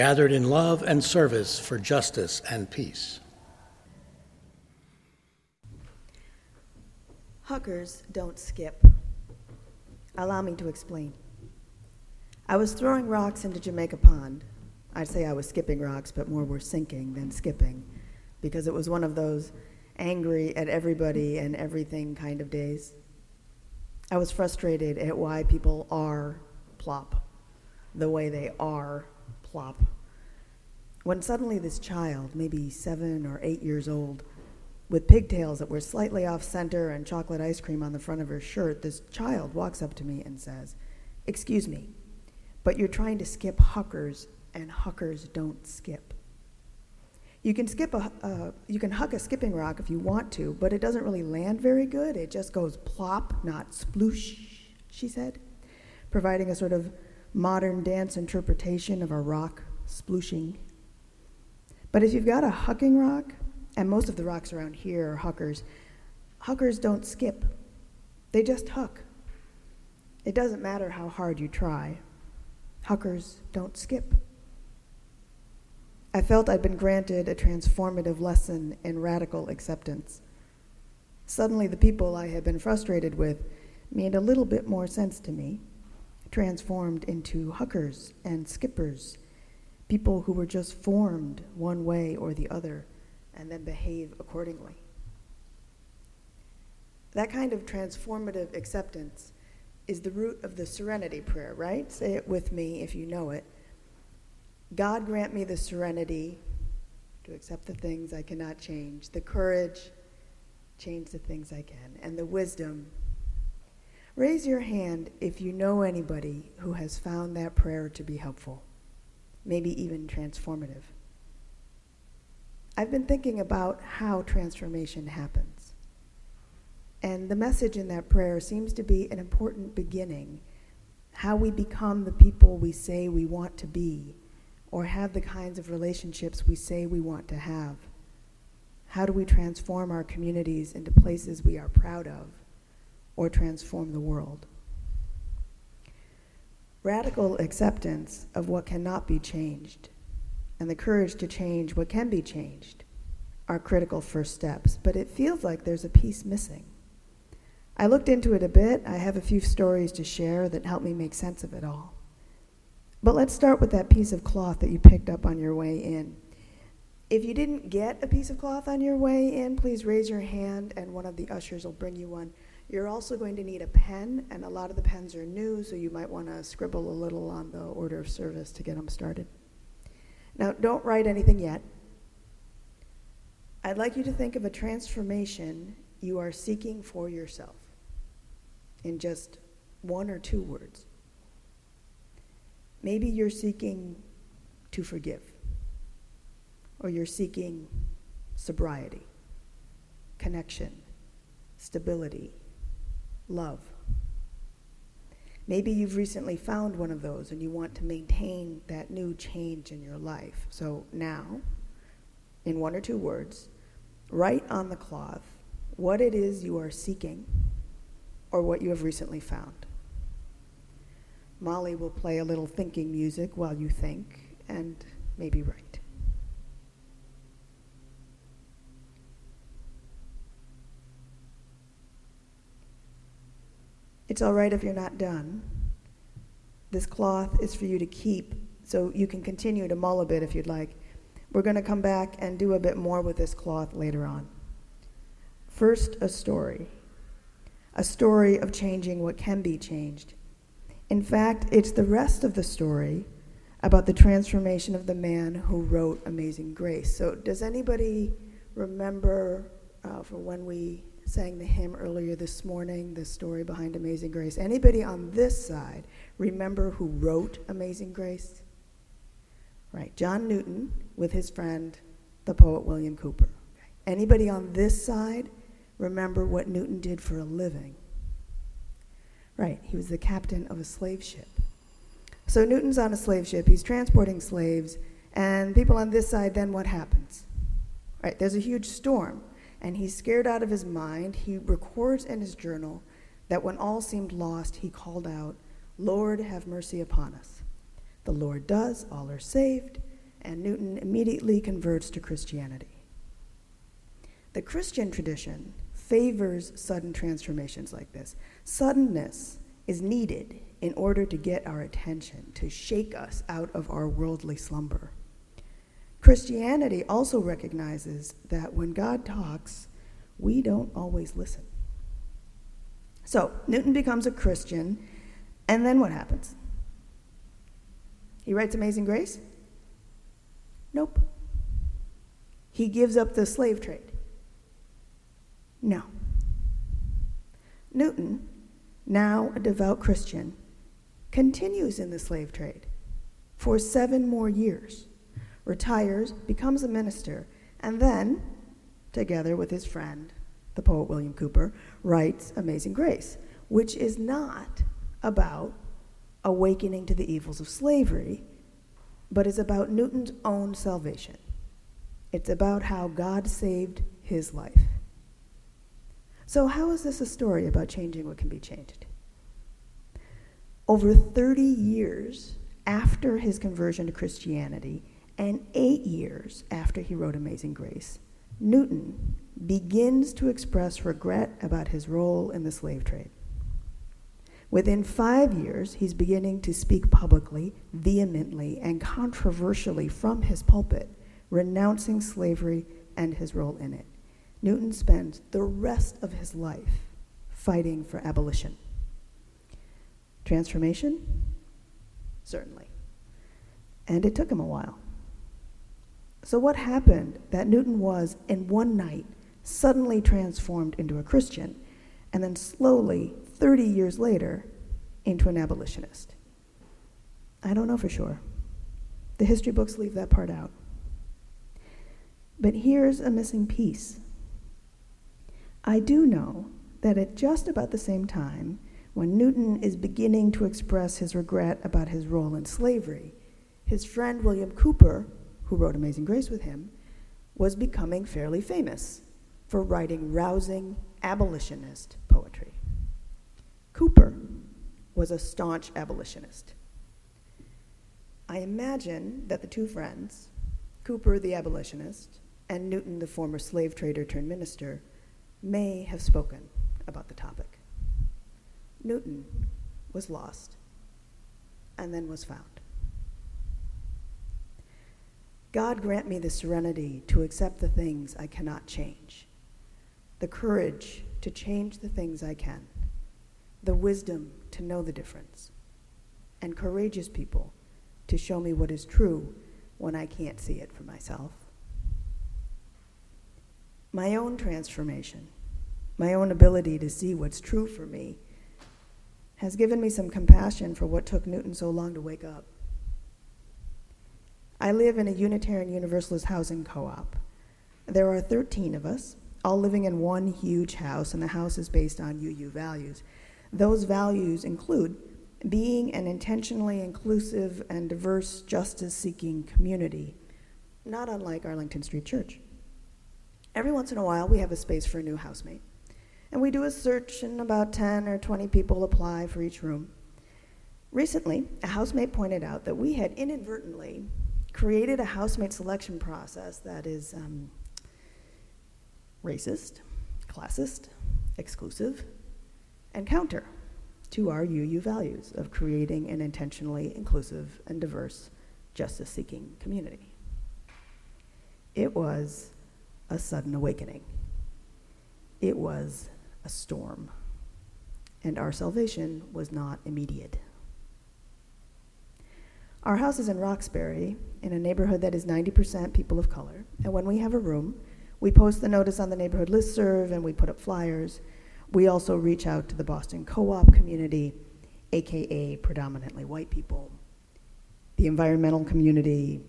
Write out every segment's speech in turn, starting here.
gathered in love and service for justice and peace. Huckers don't skip. Allow me to explain. I was throwing rocks into Jamaica Pond. I'd say I was skipping rocks, but more were sinking than skipping, because it was one of those angry at everybody and everything kind of days. I was frustrated at why people are plop the way they are plop. When suddenly this child, maybe seven or eight years old, with pigtails that were slightly off center and chocolate ice cream on the front of her shirt, this child walks up to me and says, Excuse me, but you're trying to skip huckers, and huckers don't skip. You can skip a, uh, you can huck a skipping rock if you want to, but it doesn't really land very good. It just goes plop, not sploosh, she said, providing a sort of modern dance interpretation of a rock splooshing. But if you've got a hucking rock, and most of the rocks around here are huckers, huckers don't skip, they just huck. It doesn't matter how hard you try, huckers don't skip. I felt I'd been granted a transformative lesson in radical acceptance. Suddenly, the people I had been frustrated with made a little bit more sense to me transformed into huckers and skippers, people who were just formed one way or the other and then behave accordingly. That kind of transformative acceptance is the root of the serenity prayer, right? Say it with me if you know it. God grant me the serenity to accept the things I cannot change, the courage, change the things I can, and the wisdom Raise your hand if you know anybody who has found that prayer to be helpful, maybe even transformative. I've been thinking about how transformation happens. And the message in that prayer seems to be an important beginning how we become the people we say we want to be, or have the kinds of relationships we say we want to have. How do we transform our communities into places we are proud of? Or transform the world. Radical acceptance of what cannot be changed and the courage to change what can be changed are critical first steps, but it feels like there's a piece missing. I looked into it a bit. I have a few stories to share that help me make sense of it all. But let's start with that piece of cloth that you picked up on your way in. If you didn't get a piece of cloth on your way in, please raise your hand and one of the ushers will bring you one. You're also going to need a pen, and a lot of the pens are new, so you might want to scribble a little on the order of service to get them started. Now, don't write anything yet. I'd like you to think of a transformation you are seeking for yourself in just one or two words. Maybe you're seeking to forgive, or you're seeking sobriety, connection, stability, love. Maybe you've recently found one of those and you want to maintain that new change in your life. So now, in one or two words, write on the cloth what it is you are seeking or what you have recently found. Molly will play a little thinking music while you think and maybe write. It's all right if you're not done. This cloth is for you to keep, so you can continue to mull a bit if you'd like. We're going to come back and do a bit more with this cloth later on. First, a story. A story of changing what can be changed. In fact, it's the rest of the story about the transformation of the man who wrote Amazing Grace. So, does anybody remember uh, when we sang the hymn earlier this morning, the story behind Amazing Grace. Anybody on this side remember who wrote Amazing Grace? Right, John Newton with his friend, the poet William Cowper. Anybody on this side remember what Newton did for a living? Right, he was the captain of a slave ship. So Newton's on a slave ship, he's transporting slaves, and people on this side, then what happens? Right, there's a huge storm, and he's scared out of his mind. He records in his journal that when all seemed lost, he called out, Lord, have mercy upon us. The Lord does, all are saved, and Newton immediately converts to Christianity. The Christian tradition favors sudden transformations like this. Suddenness is needed in order to get our attention, to shake us out of our worldly slumber. Christianity also recognizes that when God talks, we don't always listen. So, Newton becomes a Christian, and then what happens? He writes Amazing Grace? Nope. He gives up the slave trade? No. Newton, now a devout Christian, continues in the slave trade for seven more years, retires, becomes a minister, and then, together with his friend, the poet William Cowper, writes Amazing Grace, which is not about awakening to the evils of slavery, but is about Newton's own salvation. It's about how God saved his life. So, how is this a story about changing what can be changed? Over 30 years after his conversion to Christianity, and eight years after he wrote Amazing Grace, Newton begins to express regret about his role in the slave trade. Within five years, he's beginning to speak publicly, vehemently, and controversially from his pulpit, renouncing slavery and his role in it. Newton spends the rest of his life fighting for abolition. Transformation? Certainly. And it took him a while. So, what happened that Newton was, in one night, suddenly transformed into a Christian, and then slowly, 30 years later, into an abolitionist? I don't know for sure. The history books leave that part out. But here's a missing piece. I do know that at just about the same time, when Newton is beginning to express his regret about his role in slavery, his friend William Cowper who wrote Amazing Grace with him, was becoming fairly famous for writing rousing abolitionist poetry. Cowper was a staunch abolitionist. I imagine that the two friends, Cowper the abolitionist and Newton the former slave trader turned minister, may have spoken about the topic. Newton was lost and then was found. God grant me the serenity to accept the things I cannot change, the courage to change the things I can, the wisdom to know the difference, and courageous people to show me what is true when I can't see it for myself. My own transformation, my own ability to see what's true for me, has given me some compassion for what took Newton so long to wake up. I live in a Unitarian Universalist housing co op. There are 13 of us, all living in one huge house, and the house is based on UU values. Those values include being an intentionally inclusive and diverse justice seeking community, not unlike Arlington Street Church. Every once in a while, we have a space for a new housemate. And we do a search, and about 10 or 20 people apply for each room. Recently, a housemate pointed out that we had inadvertently created a housemate selection process that is um, racist, classist, exclusive, and counter to our UU values of creating an intentionally inclusive and diverse justice seeking community. It was a sudden awakening. It was a storm. And our salvation was not immediate. Our house is in Roxbury, in a neighborhood that is 90% people of color. And when we have a room, we post the notice on the neighborhood listserv and we put up flyers. We also reach out to the Boston co op community, aka predominantly white people, the environmental community,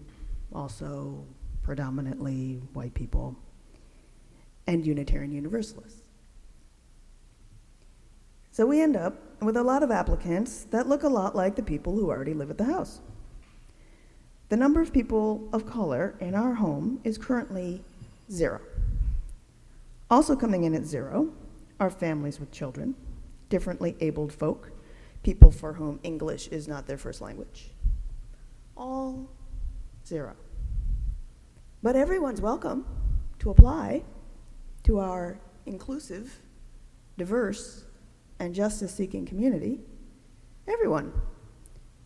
also predominantly white people, and Unitarian Universalists. So we end up with a lot of applicants that look a lot like the people who already live at the house. The number of people of color in our home is currently zero. Also coming in at zero are families with children, differently abled folk, people for whom English is not their first language. All zero. But everyone's welcome to apply to our inclusive, diverse, and justice seeking community. Everyone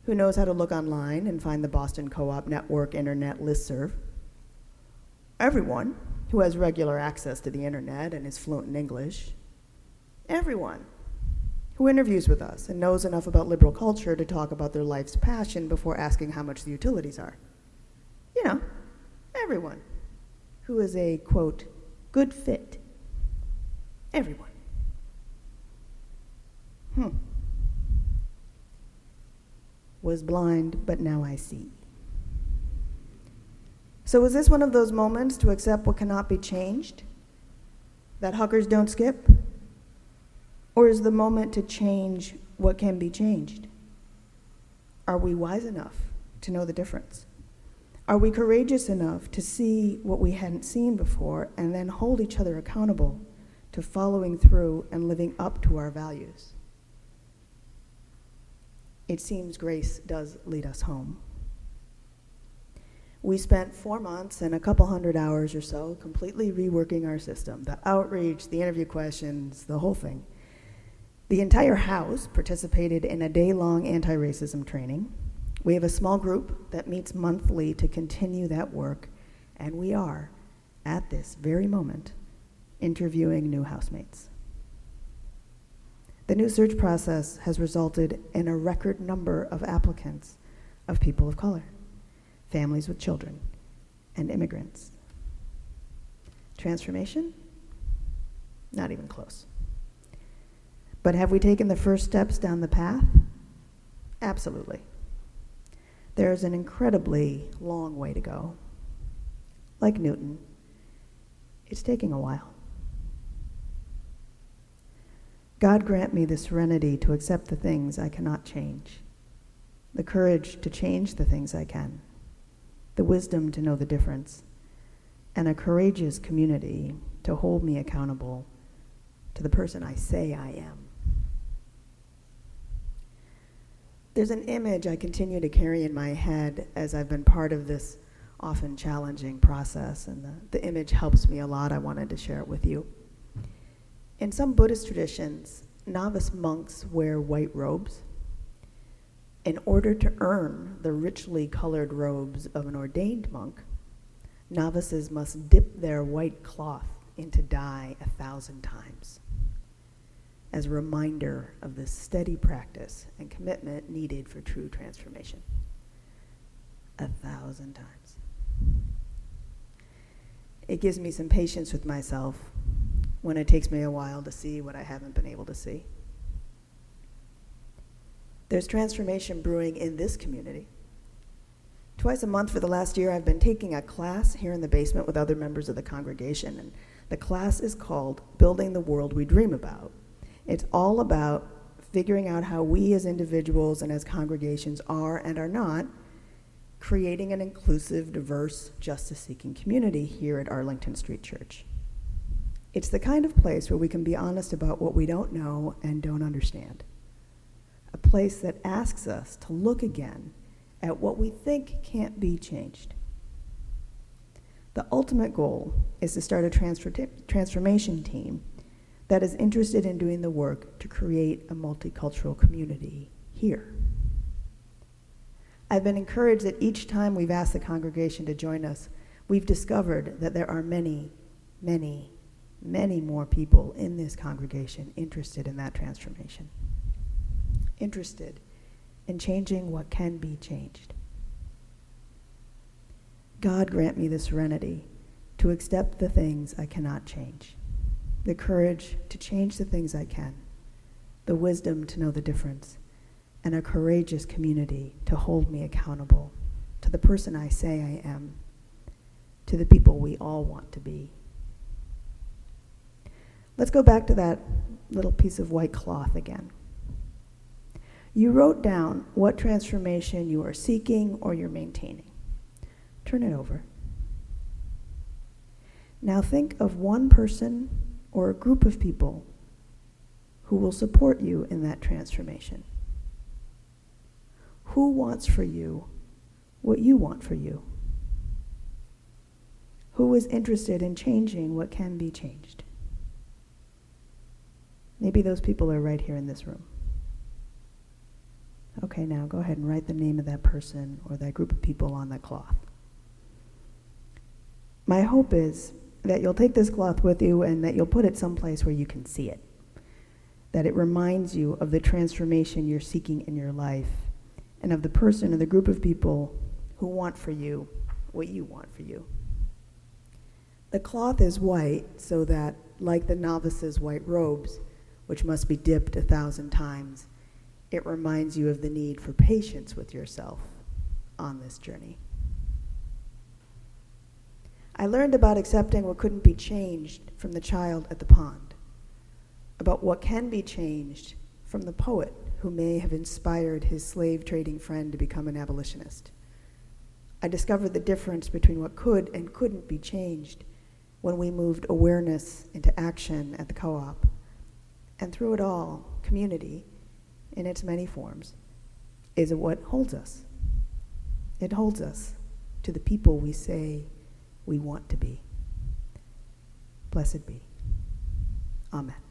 who knows how to look online and find the Boston Co op Network Internet listserv. Everyone who has regular access to the internet and is fluent in English. Everyone who interviews with us and knows enough about liberal culture to talk about their life's passion before asking how much the utilities are. You know, everyone who is a, quote, good fit. Everyone. Hmm. Was blind, but now I see. So, is this one of those moments to accept what cannot be changed? That huckers don't skip? Or is the moment to change what can be changed? Are we wise enough to know the difference? Are we courageous enough to see what we hadn't seen before and then hold each other accountable to following through and living up to our values? It seems grace does lead us home. We spent four months and a couple hundred hours or so completely reworking our system the outreach, the interview questions, the whole thing. The entire house participated in a day long anti racism training. We have a small group that meets monthly to continue that work, and we are, at this very moment, interviewing new housemates. The new search process has resulted in a record number of applicants of people of color, families with children, and immigrants. Transformation? Not even close. But have we taken the first steps down the path? Absolutely. There's an incredibly long way to go. Like Newton, it's taking a while. God grant me the serenity to accept the things I cannot change, the courage to change the things I can, the wisdom to know the difference, and a courageous community to hold me accountable to the person I say I am. There's an image I continue to carry in my head as I've been part of this often challenging process, and the, the image helps me a lot. I wanted to share it with you. In some Buddhist traditions, novice monks wear white robes. In order to earn the richly colored robes of an ordained monk, novices must dip their white cloth into dye a thousand times as a reminder of the steady practice and commitment needed for true transformation. A thousand times. It gives me some patience with myself when it takes me a while to see what I haven't been able to see. There's transformation brewing in this community. Twice a month for the last year, I've been taking a class here in the basement with other members of the congregation, and the class is called Building the World We Dream About. It's all about figuring out how we as individuals and as congregations are and are not creating an inclusive, diverse, justice seeking community here at Arlington Street Church. It's the kind of place where we can be honest about what we don't know and don't understand. A place that asks us to look again at what we think can't be changed. The ultimate goal is to start a transfer transformation team that is interested in doing the work to create a multicultural community here. I've been encouraged that each time we've asked the congregation to join us, we've discovered that there are many, many, many more people in this congregation interested in that transformation, interested in changing what can be changed. God grant me the serenity to accept the things I cannot change the courage to change the things I can, the wisdom to know the difference, and a courageous community to hold me accountable to the person I say I am, to the people we all want to be. Let's go back to that little piece of white cloth again. You wrote down what transformation you are seeking or you're maintaining. Turn it over. Now think of one person or a group of people who will support you in that transformation. Who wants for you what you want for you? Who is interested in changing what can be changed? Maybe those people are right here in this room. Okay, now go ahead and write the name of that person or that group of people on that cloth. My hope is that you'll take this cloth with you and that you'll put it someplace where you can see it. That it reminds you of the transformation you're seeking in your life and of the person or the group of people who want for you what you want for you. The cloth is white so that, like the novice's white robes, which must be dipped a thousand times, it reminds you of the need for patience with yourself on this journey. I learned about accepting what couldn't be changed from the child at the pond, about what can be changed from the poet who may have inspired his slave trading friend to become an abolitionist. I discovered the difference between what could and couldn't be changed when we moved awareness into action at the co op. And through it all, community, in its many forms, is what holds us. It holds us to the people we say we want to be. Blessed be. Amen.